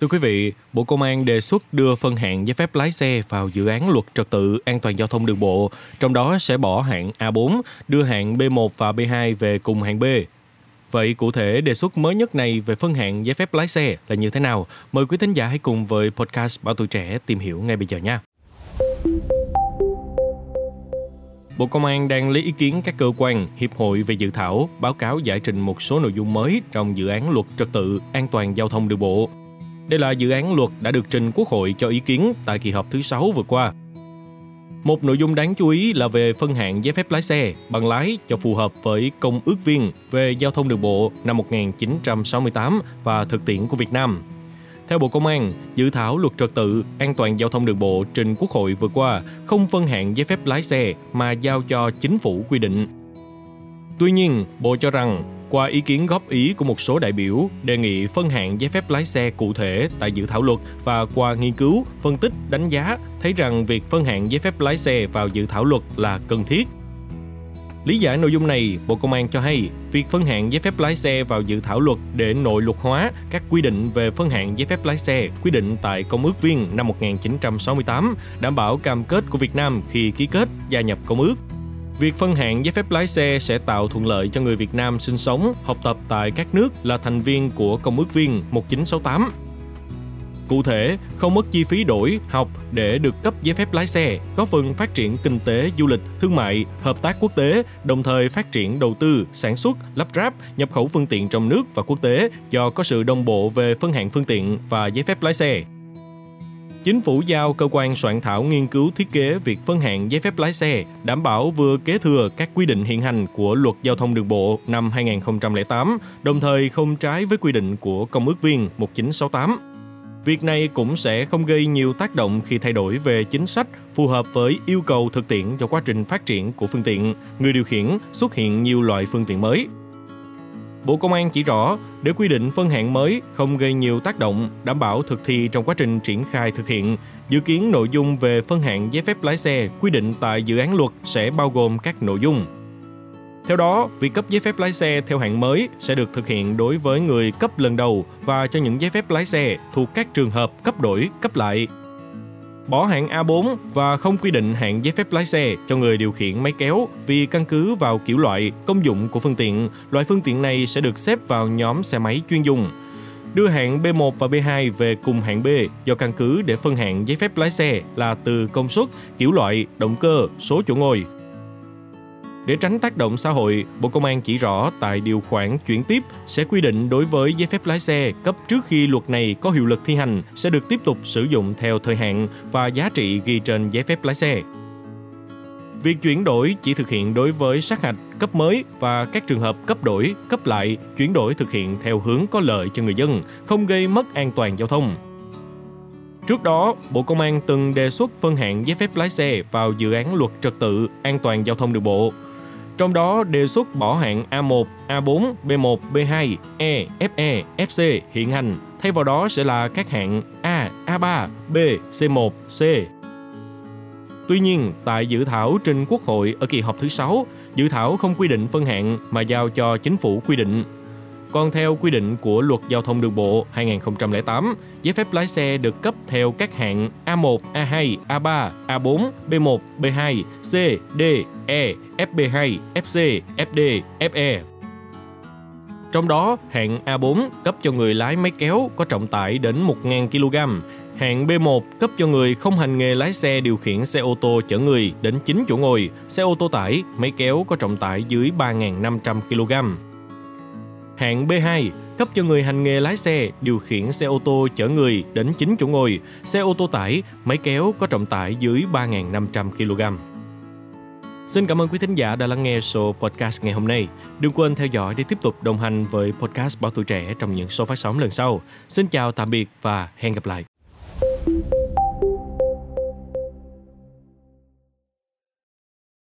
Thưa quý vị, Bộ Công an đề xuất đưa phân hạng giấy phép lái xe vào dự án luật trật tự an toàn giao thông đường bộ, trong đó sẽ bỏ hạng A4, đưa hạng B1 và B2 về cùng hạng B. Vậy cụ thể đề xuất mới nhất này về phân hạng giấy phép lái xe là như thế nào? Mời quý thính giả hãy cùng với podcast Bảo tuổi trẻ tìm hiểu ngay bây giờ nha. Bộ Công an đang lấy ý kiến các cơ quan, hiệp hội về dự thảo, báo cáo giải trình một số nội dung mới trong dự án luật trật tự an toàn giao thông đường bộ. Đây là dự án luật đã được trình Quốc hội cho ý kiến tại kỳ họp thứ 6 vừa qua. Một nội dung đáng chú ý là về phân hạng giấy phép lái xe, bằng lái cho phù hợp với Công ước viên về giao thông đường bộ năm 1968 và thực tiễn của Việt Nam. Theo Bộ Công an, dự thảo luật trật tự an toàn giao thông đường bộ trình Quốc hội vừa qua không phân hạng giấy phép lái xe mà giao cho chính phủ quy định. Tuy nhiên, Bộ cho rằng qua ý kiến góp ý của một số đại biểu đề nghị phân hạng giấy phép lái xe cụ thể tại dự thảo luật và qua nghiên cứu, phân tích, đánh giá thấy rằng việc phân hạng giấy phép lái xe vào dự thảo luật là cần thiết. Lý giải nội dung này, Bộ Công an cho hay, việc phân hạng giấy phép lái xe vào dự thảo luật để nội luật hóa các quy định về phân hạng giấy phép lái xe quy định tại Công ước viên năm 1968, đảm bảo cam kết của Việt Nam khi ký kết gia nhập công ước. Việc phân hạng giấy phép lái xe sẽ tạo thuận lợi cho người Việt Nam sinh sống, học tập tại các nước là thành viên của Công ước viên 1968. Cụ thể, không mất chi phí đổi, học để được cấp giấy phép lái xe, góp phần phát triển kinh tế, du lịch, thương mại, hợp tác quốc tế, đồng thời phát triển đầu tư, sản xuất, lắp ráp, nhập khẩu phương tiện trong nước và quốc tế do có sự đồng bộ về phân hạng phương tiện và giấy phép lái xe. Chính phủ giao cơ quan soạn thảo nghiên cứu thiết kế việc phân hạng giấy phép lái xe, đảm bảo vừa kế thừa các quy định hiện hành của Luật Giao thông đường bộ năm 2008, đồng thời không trái với quy định của Công ước viên 1968. Việc này cũng sẽ không gây nhiều tác động khi thay đổi về chính sách phù hợp với yêu cầu thực tiễn cho quá trình phát triển của phương tiện, người điều khiển xuất hiện nhiều loại phương tiện mới. Bộ Công an chỉ rõ, để quy định phân hạng mới không gây nhiều tác động, đảm bảo thực thi trong quá trình triển khai thực hiện, dự kiến nội dung về phân hạng giấy phép lái xe quy định tại dự án luật sẽ bao gồm các nội dung. Theo đó, việc cấp giấy phép lái xe theo hạng mới sẽ được thực hiện đối với người cấp lần đầu và cho những giấy phép lái xe thuộc các trường hợp cấp đổi, cấp lại bỏ hạng A4 và không quy định hạng giấy phép lái xe cho người điều khiển máy kéo vì căn cứ vào kiểu loại, công dụng của phương tiện, loại phương tiện này sẽ được xếp vào nhóm xe máy chuyên dùng. Đưa hạng B1 và B2 về cùng hạng B do căn cứ để phân hạng giấy phép lái xe là từ công suất, kiểu loại, động cơ, số chỗ ngồi, để tránh tác động xã hội, Bộ Công an chỉ rõ tại điều khoản chuyển tiếp sẽ quy định đối với giấy phép lái xe cấp trước khi luật này có hiệu lực thi hành sẽ được tiếp tục sử dụng theo thời hạn và giá trị ghi trên giấy phép lái xe. Việc chuyển đổi chỉ thực hiện đối với sát hạch, cấp mới và các trường hợp cấp đổi, cấp lại, chuyển đổi thực hiện theo hướng có lợi cho người dân, không gây mất an toàn giao thông. Trước đó, Bộ Công an từng đề xuất phân hạng giấy phép lái xe vào dự án luật trật tự an toàn giao thông đường bộ trong đó đề xuất bỏ hạng A1, A4, B1, B2, E, FE, FC hiện hành, thay vào đó sẽ là các hạng A, A3, B, C1, C. Tuy nhiên, tại dự thảo trình Quốc hội ở kỳ họp thứ 6, dự thảo không quy định phân hạng mà giao cho chính phủ quy định còn theo quy định của Luật Giao thông đường bộ 2008, giấy phép lái xe được cấp theo các hạng A1, A2, A3, A4, B1, B2, C, D, E, FB2, FC, FD, FE. Trong đó, hạng A4 cấp cho người lái máy kéo có trọng tải đến 1.000 kg, Hạng B1 cấp cho người không hành nghề lái xe điều khiển xe ô tô chở người đến 9 chỗ ngồi, xe ô tô tải, máy kéo có trọng tải dưới 3.500 kg. Hạng B2 cấp cho người hành nghề lái xe điều khiển xe ô tô chở người đến 9 chỗ ngồi, xe ô tô tải, máy kéo có trọng tải dưới 3.500 kg. Xin cảm ơn quý thính giả đã lắng nghe số podcast ngày hôm nay. Đừng quên theo dõi để tiếp tục đồng hành với podcast Báo Tuổi Trẻ trong những số phát sóng lần sau. Xin chào tạm biệt và hẹn gặp lại.